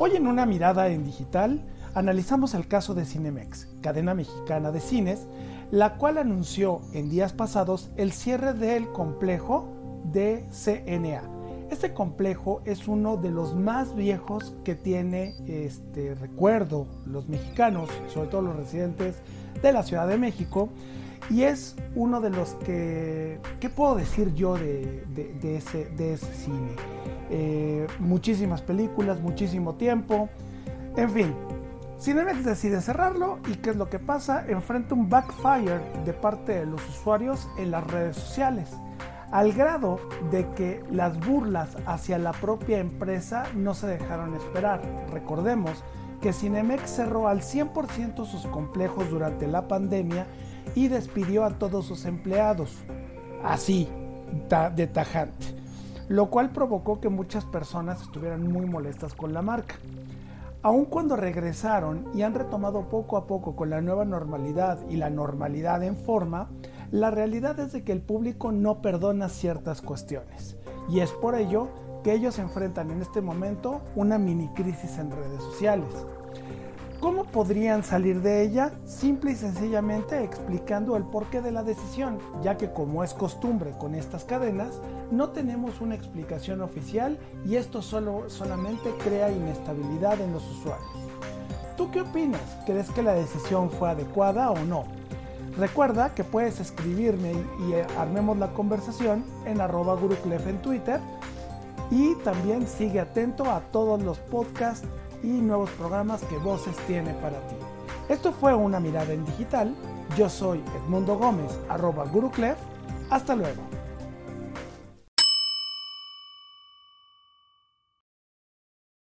Hoy en una mirada en digital analizamos el caso de Cinemex, cadena mexicana de cines, la cual anunció en días pasados el cierre del complejo de CNA. Este complejo es uno de los más viejos que tiene este recuerdo los mexicanos, sobre todo los residentes de la Ciudad de México, y es uno de los que, ¿qué puedo decir yo de, ese, de ese, cine? Eh, muchísimas películas, muchísimo tiempo, en fin. Cinemex decide cerrarlo y ¿qué es lo que pasa? Enfrenta un backfire de parte de los usuarios en las redes sociales, al grado de que las burlas hacia la propia empresa no se dejaron esperar. Recordemos que Cinemex cerró al 100% sus complejos durante la pandemia y despidió a todos sus empleados. Así, de tajante. Lo cual provocó que muchas personas estuvieran muy molestas con la marca. Aun cuando regresaron y han retomado poco a poco con la nueva normalidad y la normalidad en forma, la realidad es de que el público no perdona ciertas cuestiones. Y es por ello que ellos enfrentan en este momento una mini crisis en redes sociales. ¿Cómo podrían salir de ella? Simple y sencillamente explicando el porqué de la decisión, ya que como es costumbre con estas cadenas, no tenemos una explicación oficial y esto solo, solamente crea inestabilidad en los usuarios. ¿Tú qué opinas? ¿Crees que la decisión fue adecuada o no? Recuerda que puedes escribirme y, eh, armemos la conversación en arroba guruclef en Twitter y también sigue atento a todos los podcasts y nuevos programas que Voces tiene para ti. Esto fue una mirada en digital. Yo soy Edmundo Gómez, arroba Guruclef. Hasta luego.